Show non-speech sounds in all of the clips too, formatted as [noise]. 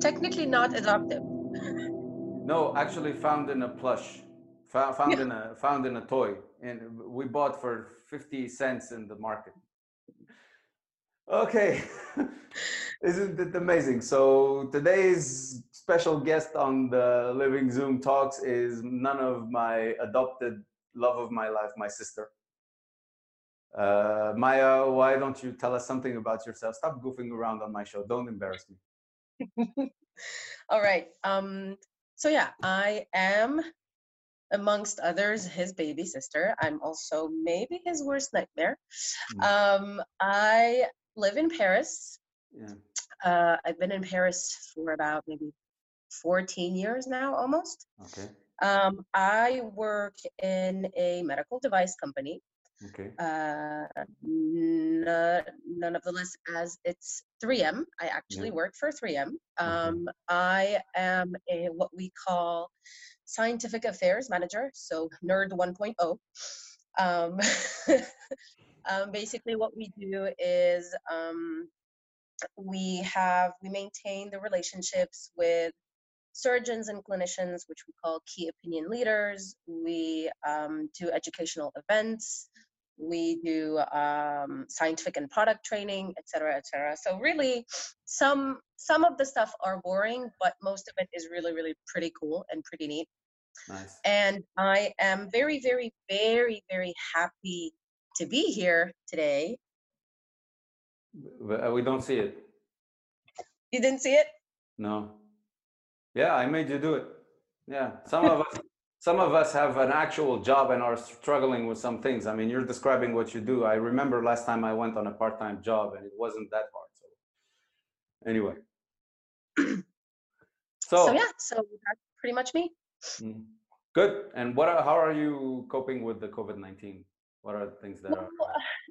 Technically not adoptive. No, actually found in a plush, found, found in a found in a toy, and we bought for fifty cents in the market. Okay, [laughs] isn't it amazing? So today's special guest on the Living Zoom Talks is none of my adopted love of my life, my sister. Uh, Maya, why don't you tell us something about yourself? Stop goofing around on my show. Don't embarrass me. [laughs] All right. Um, so yeah, I am amongst others his baby sister. I'm also maybe his worst nightmare. Mm. Um, I live in Paris. Yeah. Uh, I've been in Paris for about maybe 14 years now, almost. Okay. Um, I work in a medical device company. Okay. Uh, n- none of the less as it's 3M. I actually Yeah. work for 3M. Um, I am a what we call scientific affairs manager, so nerd 1.0. Um, [laughs] um, basically, what we do is um, we have we maintain the relationships with surgeons and clinicians, which we call key opinion leaders. We um, do educational events. We do um, scientific and product training, et cetera, et cetera. So really, some some of the stuff are boring, but most of it is really, really pretty cool and pretty neat. Nice. And I am very, very, very, very happy to be here today. Uh, We don't see it. You didn't see it? No. Yeah, I made you do it. Yeah, some of us, [laughs] some of us have an actual job and are struggling with some things. I mean, you're describing what you do. I remember last time I went on a part-time job and it wasn't that hard. So, anyway. [clears throat] So, So yeah, so that's pretty much me. mm, good. And what? Are, how are you coping with the COVID nineteen? What are the things that are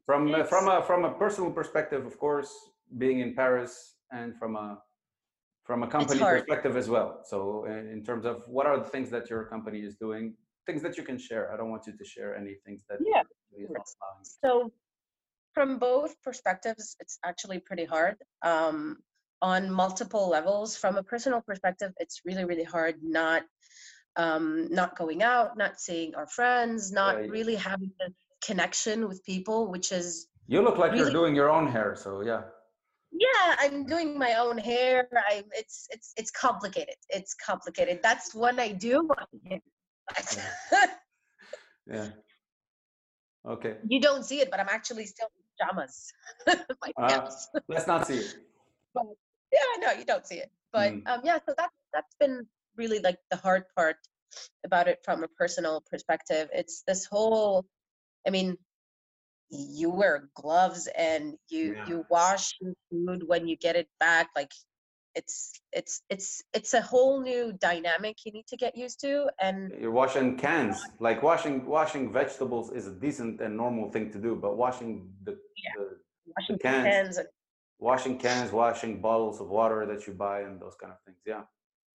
from [sighs] from a from a personal perspective, of course, being in Paris, and from a from a company perspective as well. So, uh, in terms of what are the things that your company is doing, things that you can share. I don't want you to share any things that Yeah, is of not course. allowing. So, from both perspectives, it's actually pretty hard um, on multiple levels. From a personal perspective, it's really, really hard not um, not going out, not seeing our friends, not you- really having the connection with people, which is You look like you're doing your own hair, so yeah. Yeah i'm doing my own hair i it's it's it's complicated it's complicated that's what i do [laughs] Yeah. [laughs] Okay. you don't see it but i'm actually still in pajamas [laughs] my Uh, let's not see it. but yeah no you don't see it but Mm. um yeah so that that's been really like the hard part about it from a personal perspective it's this whole i mean you wear gloves and you Yeah. you wash your food when you get it back like it's it's it's it's a whole new dynamic you need to get used to and You're washing cans. Like washing washing vegetables is a decent and normal thing to do, but washing the, Yeah. the washing cans. hands and washing cans, washing bottles of water that you buy, and those kind of things. Yeah.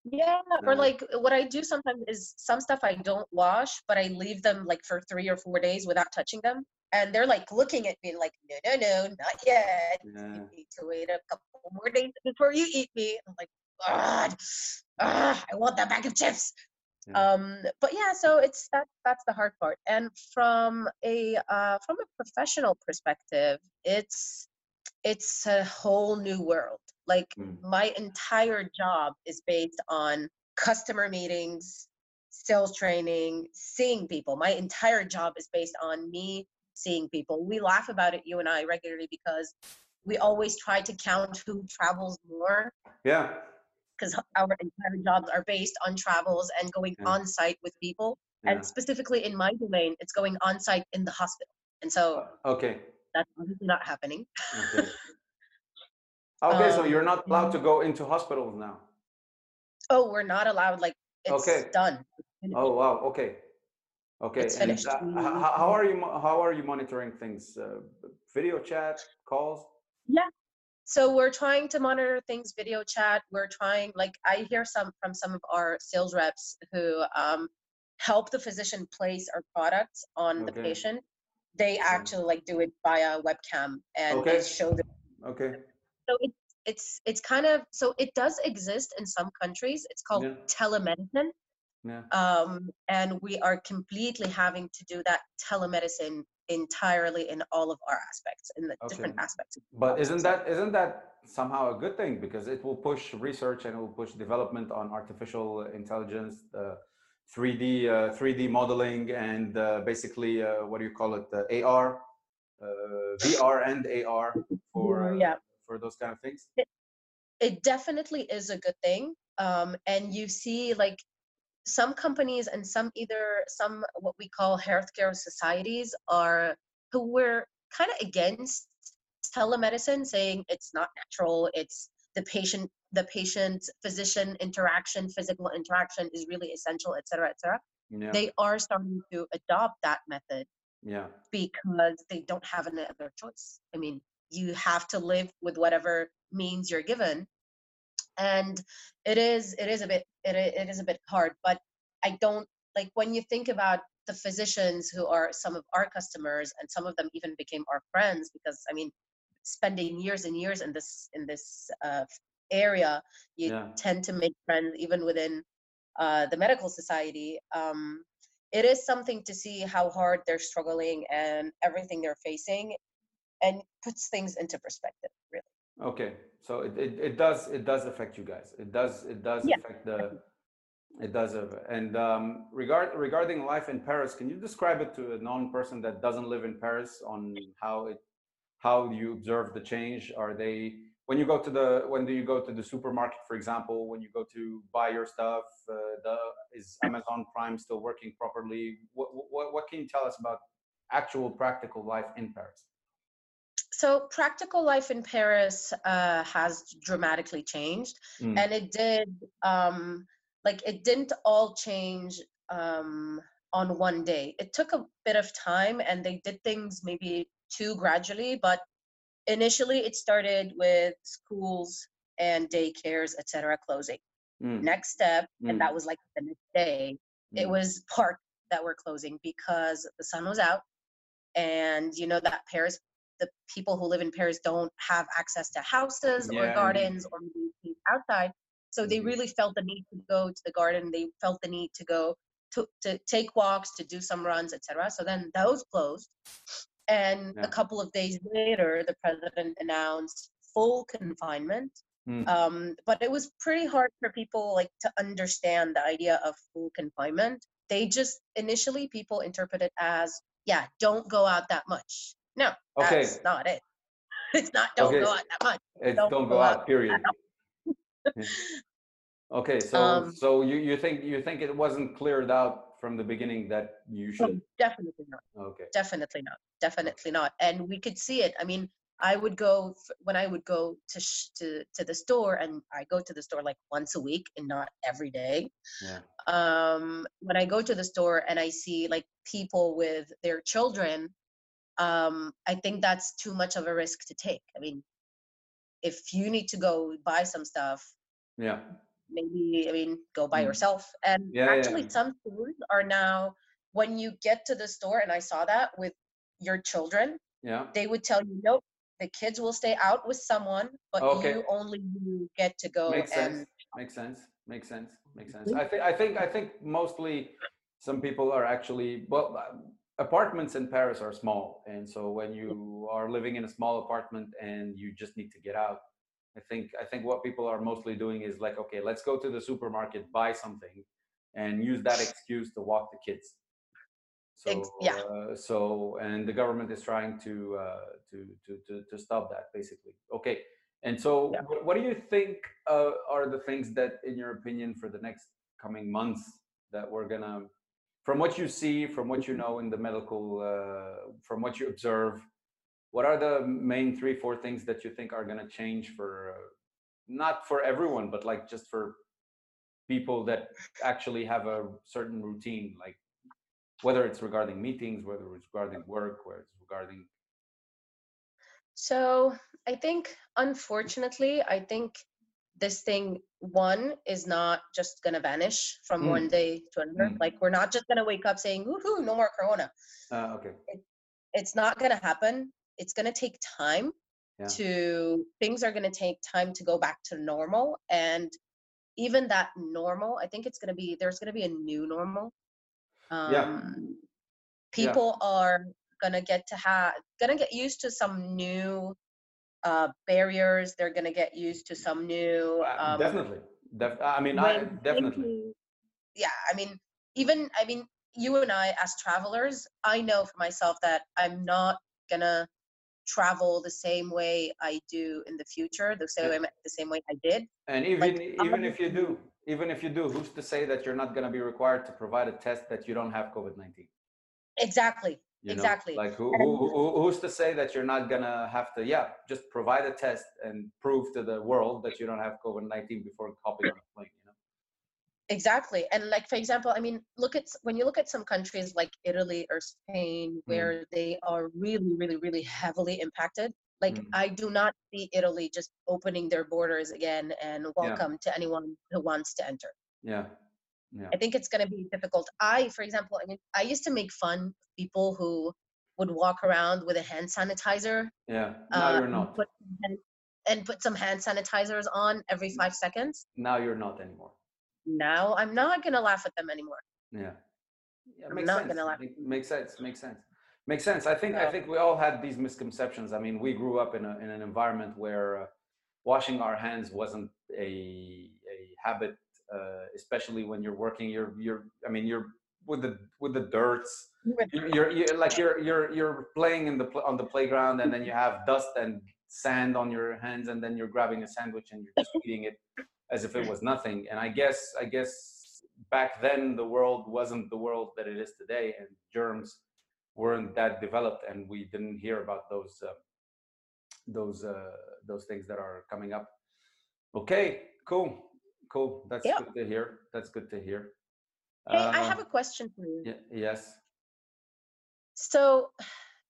yeah or like what i do sometimes is some stuff i don't wash but i leave them like for three or four days without touching them and they're like looking at me like no no no not yet Yeah. you need to wait a couple more days before you eat me i'm like god ah, i want that bag of chips Yeah. Um, but yeah, so it's that that's the hard part. And from a uh, from a professional perspective, it's it's a whole new world. Like Mm. my entire job is based on customer meetings, sales training, seeing people. My entire job is based on me seeing people. We laugh about it, you and I, regularly because we always try to count who travels more Yeah. because our entire jobs are based on travels and going Yeah. on site with people. Yeah. And specifically in my domain, it's going on site in the hospital. And so Okay. that's obviously not happening. Okay. [laughs] Okay, so Um, you're not allowed to go into hospitals now. Oh, we're not allowed, like, it's Okay. done. It's. Oh wow. Okay. Okay. It's and, uh, We- h- h- how are you? How are you monitoring things? Uh, video chat, calls. Yeah. So we're trying to monitor things, video chat. We're trying, like, I hear some from some of our sales reps who um, help the physician place our products on the patient. They actually like do it via webcam and Okay. they show the Okay. so it's it's it's kind of so it does exist in some countries it's called Yeah. telemedicine Yeah. um, and we are completely having to do that telemedicine entirely in all of our aspects in the different aspects But isn't that isn't that somehow a good thing because it will push research and it will push development on artificial intelligence, uh, 3D uh, 3D modeling, and uh, basically uh, what do you call it? Uh, AR, uh, VR, and AR for uh, yeah for those kind of things. it definitely is a good thing um, and you see like some companies and some either some what we call healthcare societies are who were kind of against telemedicine saying it's not natural it's the patient the patient physician interaction physical interaction is really essential et cetera et cetera Yeah. they are starting to adopt that method yeah. because they don't have another choice. I mean, you have to live with whatever means you're given, and it is it is a bit it, it is a bit hard. But I don't like when you think about the physicians who are some of our customers, and some of them even became our friends because I mean, spending years and years in this in this uh, area, you Yeah. tend to make friends even within uh, the medical society. Um, it is something to see how hard they're struggling and everything they're facing and puts things into perspective really Okay, so it, it, it does it does affect you guys. It does it does Yeah, affect the it does and um, regard regarding life in Paris, can you describe it to a non-person that doesn't live in Paris on how it how you observe the change? Are they when you go to the when do you go to the supermarket, for example, when you go to buy your stuff? Uh, the is Amazon Prime still working properly? What, what what can you tell us about actual practical life in Paris? So practical life in paris uh, has dramatically changed Mm, and it did um, like it didn't all change um, on one day it took a bit of time and they did things maybe too gradually but initially it started with schools and daycares etc closing mm, next step Mm. and that was like the next day it mm. was parks that were closing because the sun was out and you know that paris the people who live in paris don't have access to houses or gardens or maybe outside so they Mhm. really felt the need to go to the garden they felt the need to go to, to take walks to do some runs etc so then those closed and Yeah. a couple of days later the president announced full confinement Mm. um, but it was pretty hard for people like to understand the idea of full confinement they just initially people interpret it as yeah don't go out that much no Okay. that's not it [laughs] it's not don't Okay. go out that much It's Don't don't, go go out, out period. [laughs] Okay, [laughs] so Um, so you, you think you think it wasn't cleared out from the beginning that you Oh, should definitely not okay. definitely not definitely not and we could see it i mean i would go when i would go to sh- to to the store and i go to the store like once a week and not every day Yeah. um when i go to the store and i see like people with their children um i think that's too much of a risk to take i mean if you need to go buy some stuff Yeah. maybe i mean go by Mm. yourself and Yeah, actually yeah. some stores are now when you get to the store and i saw that with your children Yeah. they would tell you nope the kids will stay out with someone but Okay. you only you get to go Makes and sense. Makes sense. makes sense makes sense i think i think i think mostly some people are actually well apartments in paris are small and so when you are living in a small apartment and you just need to get out i think i think what people are mostly doing is like okay let's go to the supermarket buy something and use that excuse to walk the kids so yeah. uh, so and the government is trying to uh, to, to to to stop that basically okay and so, Yeah. what, what do you think uh, are the things that, in your opinion, for the next coming months, that we're gonna, from what you see, from what you know in the medical, uh, from what you observe, what are the main three, four things that you think are gonna change for, uh, not for everyone, but like just for people that actually have a certain routine, like whether it's regarding meetings, whether it's regarding work, whether it's regarding, So I think, unfortunately, I think this thing one is not just gonna vanish from Mm. one day to another. Mm. Like we're not just gonna wake up saying, "Woohoo, no more Corona." uh, okay, It's not gonna happen. It's gonna take time Yeah. to things are gonna take time to go back to normal, and even that normal, I think it's gonna be there's gonna be a new normal. Um, Yeah. People are gonna get to have gonna get used to some new uh, barriers. They're gonna get used to some new. Uh, Um, definitely, Def- I mean, I, definitely. thinking- yeah, I mean, even I mean, you and I as travelers, I know for myself that I'm not gonna travel the same way I do in the future, the same way, the same way I did. And even Like, even if you do, even if you do, who's to say that you're not going to be required to provide a test that you don't have COVID nineteen? Exactly. You know? Exactly. Like who, who, who who's to say that you're not gonna have to? Yeah, just provide a test and prove to the world that you don't have COVID nineteen before hopping on a plane. You know? Exactly. And like for example, I mean, look at when you look at some countries like Italy or Spain Mm. where they are really, really, really heavily impacted. Like Mm. I do not see Italy just opening their borders again and welcome to anyone who wants to enter. Yeah, yeah, I think it's going to be difficult. I, for example, I mean, I used to make fun of people who would walk around with a hand sanitizer yeah. Now uh, you're and not. put some hand- and put some hand sanitizers on every five seconds. Now you're not anymore. Now I'm not going to laugh at them anymore. Yeah. Yeah, I'm not sense. gonna lie. Make- Makes sense. Makes sense. Makes sense. I think I think we all had these misconceptions. I mean, we grew up in a in an environment where uh, washing our hands wasn't a a habit, uh, especially when you're working. You're you're. I mean, you're with the with the dirts. You're, you're, you're like you're you're you're playing in the pl- on the playground, and then you have dust and sand on your hands, and then you're grabbing a sandwich and you're just eating it as if it was nothing. And I guess I guess back then the world wasn't the world that it is today, and germs weren't that developed, and we didn't hear about those uh, those uh, those things that are coming up. Okay, cool, cool. That's Yeah. good to hear. That's good to hear. Hey, I have Uh, a question for you. y- yes. So,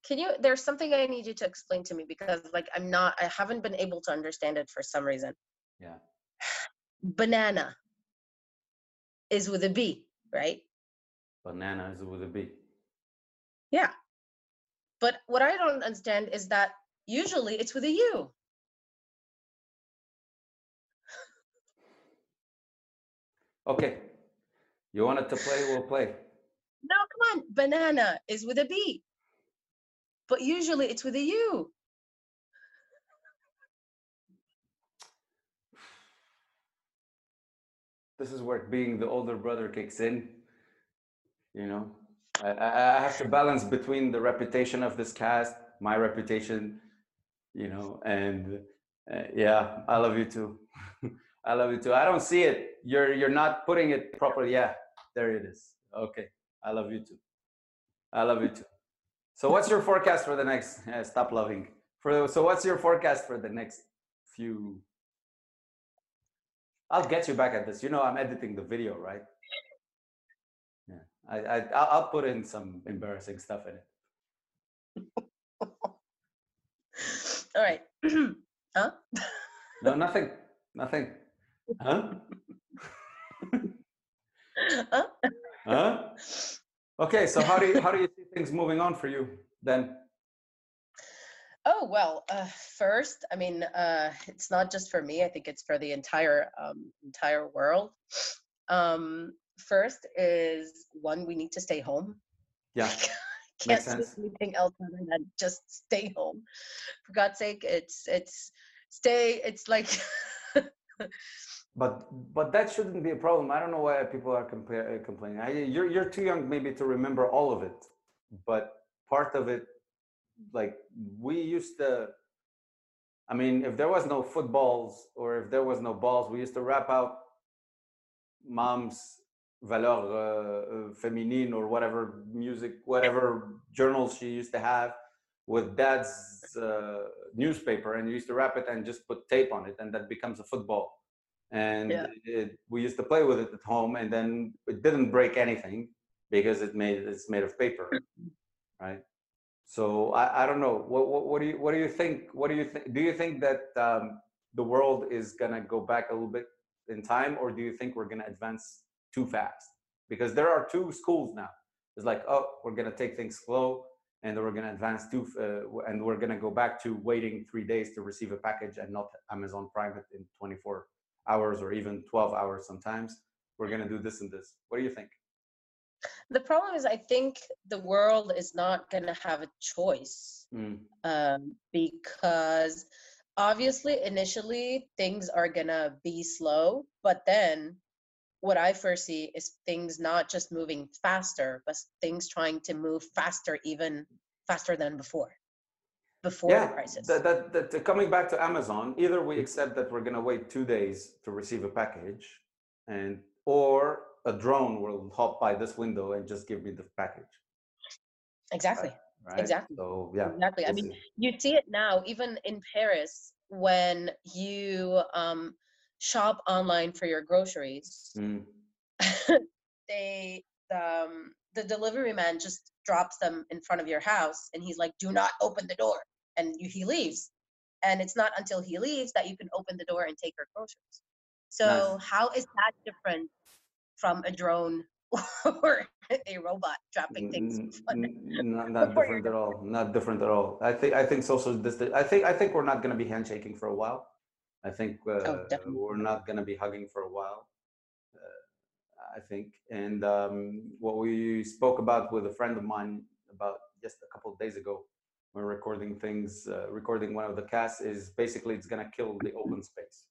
can you? There's something I need you to explain to me because, like, I'm not. I haven't been able to understand it for some reason. Yeah. [sighs] Banana is with a B, right? Banana is with a B. Yeah. But what I don't understand is that usually it's with a U. Okay. You want it to play? We'll play. No, come on. Banana is with a B. But usually it's with a U. This is where being the older brother kicks in. You know, I, I, I have to balance between the reputation of this cast, my reputation, you know, and uh, yeah, I love you too. [laughs] I love you too. I don't see it. You're you're not putting it properly. Yeah, there it is. Okay, I love you too. I love you too. So, what's your forecast for the next? Yeah, stop loving. For so, what's your forecast for the next few? I'll get you back at this. You know, I'm editing the video, right? Yeah, I, I I'll I'll put in some embarrassing stuff in it. [laughs] All right. [clears throat] huh? No, nothing, nothing. Huh? Huh? Huh? Okay, so how do you how do you see things moving on for you then? Oh well, uh, first, I mean, uh, it's not just for me. I think it's for the entire um, entire world. Um, first is one, we need to stay home. Yeah, [laughs] can't do anything else other than just stay home. For God's sake, it's it's stay. It's like. [laughs] but but that shouldn't be a problem. I don't know why people are uh, complaining. I, you're you're too young maybe to remember all of it, but part of it like we used to i mean if there was no footballs or if there was no balls we used to wrap out mom's valeur uh, uh, féminine or whatever music whatever journals she used to have with dad's uh, newspaper and you used to wrap it and just put tape on it and that becomes a football and yeah. it, we used to play with it at home and then it didn't break anything because it made it's made of paper right so I, I don't know. What, what, what do you what do you think? What do you think? Do you think that um, the world is gonna go back a little bit in time, or do you think we're gonna advance too fast? Because there are two schools now. It's like, oh, we're gonna take things slow, and we're gonna advance too, uh, and we're gonna go back to waiting three days to receive a package and not Amazon Prime it in 24 hours or even 12 hours sometimes. We're gonna do this and this. What do you think? the problem is i think the world is not going to have a choice mm. um, because obviously initially things are going to be slow but then what i foresee is things not just moving faster but things trying to move faster even faster than before before yeah, the crisis that, that, that, coming back to amazon either we accept that we're going to wait two days to receive a package and or a drone will hop by this window and just give me the package. Exactly. Right? Exactly. So yeah. Exactly. I mean, you see it now, even in Paris, when you um, shop online for your groceries. Mm. [laughs] they um, the delivery man just drops them in front of your house, and he's like, "Do not open the door," and you, he leaves. And it's not until he leaves that you can open the door and take her groceries. So nice. how is that different from a drone [laughs] or a robot dropping things. not, not different at all. Not different at all. I think I think social distance. I think I think we're not going to be handshaking for a while. I think uh, oh, we're not going to be hugging for a while. Uh, I think, and um, what we spoke about with a friend of mine about just a couple of days ago, when recording things, uh, recording one of the casts, is basically it's going to kill the open space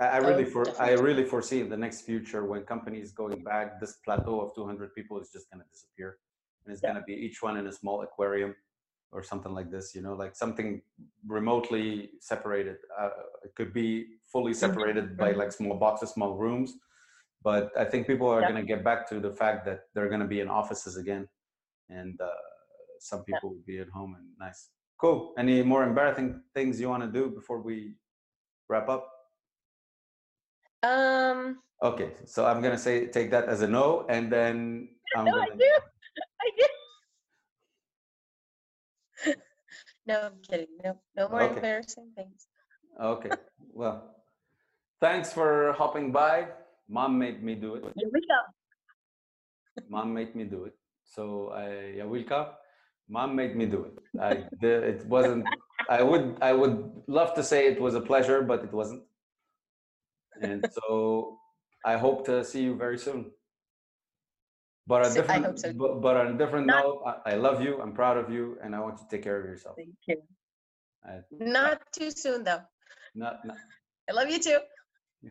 I really oh, for I really foresee in the next future when companies going back, this plateau of 200 people is just going to disappear, and it's yeah. going to be each one in a small aquarium or something like this. You know, like something remotely separated. Uh, it could be fully mm-hmm. separated by like small boxes, small rooms. But I think people are yeah. going to get back to the fact that they're going to be in offices again, and uh, some people will be at home and nice. Cool. Any more embarrassing things you want to do before we wrap up? Um. Okay, so I'm gonna say take that as a no, and then [laughs] I'm no, gonna... I do. [laughs] I do. [laughs] no, I'm kidding. No, no more okay. embarrassing things. okay. Well, thanks for hopping by. Mom made me do it. Here we go. Mom made me do it. So I, Yawilka, mom made me do it. I [laughs] it wasn't. I would I would love to say it was a pleasure, but it wasn't and so I hope to see you very soon. But on different, so. but, but, on a different Not, note, I, I, love you. I'm proud of you, and I want you to take care of yourself. Thank you. I, Not too soon, though. Not. not I love you too. [laughs]